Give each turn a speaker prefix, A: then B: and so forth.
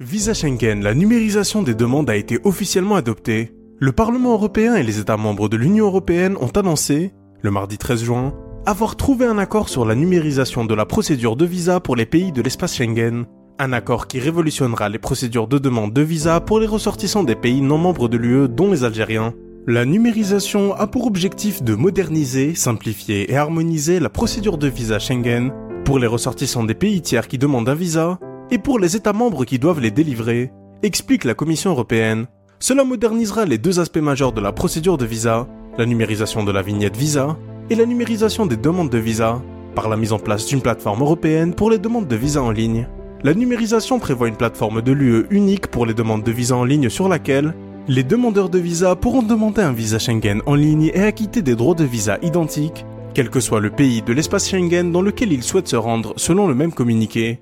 A: Visa Schengen, la numérisation des demandes a été officiellement adoptée. Le Parlement européen et les États membres de l'Union européenne ont annoncé, le mardi 13 juin, avoir trouvé un accord sur la numérisation de la procédure de visa pour les pays de l'espace Schengen. Un accord qui révolutionnera les procédures de demande de visa pour les ressortissants des pays non membres de l'UE, dont les Algériens. La numérisation a pour objectif de moderniser, simplifier et harmoniser la procédure de visa Schengen pour les ressortissants des pays tiers qui demandent un visa et pour les États membres qui doivent les délivrer, explique la Commission européenne. Cela modernisera les deux aspects majeurs de la procédure de visa, la numérisation de la vignette visa et la numérisation des demandes de visa, par la mise en place d'une plateforme européenne pour les demandes de visa en ligne. La numérisation prévoit une plateforme de l'UE unique pour les demandes de visa en ligne sur laquelle les demandeurs de visa pourront demander un visa Schengen en ligne et acquitter des droits de visa identiques, quel que soit le pays de l'espace Schengen dans lequel ils souhaitent se rendre selon le même communiqué.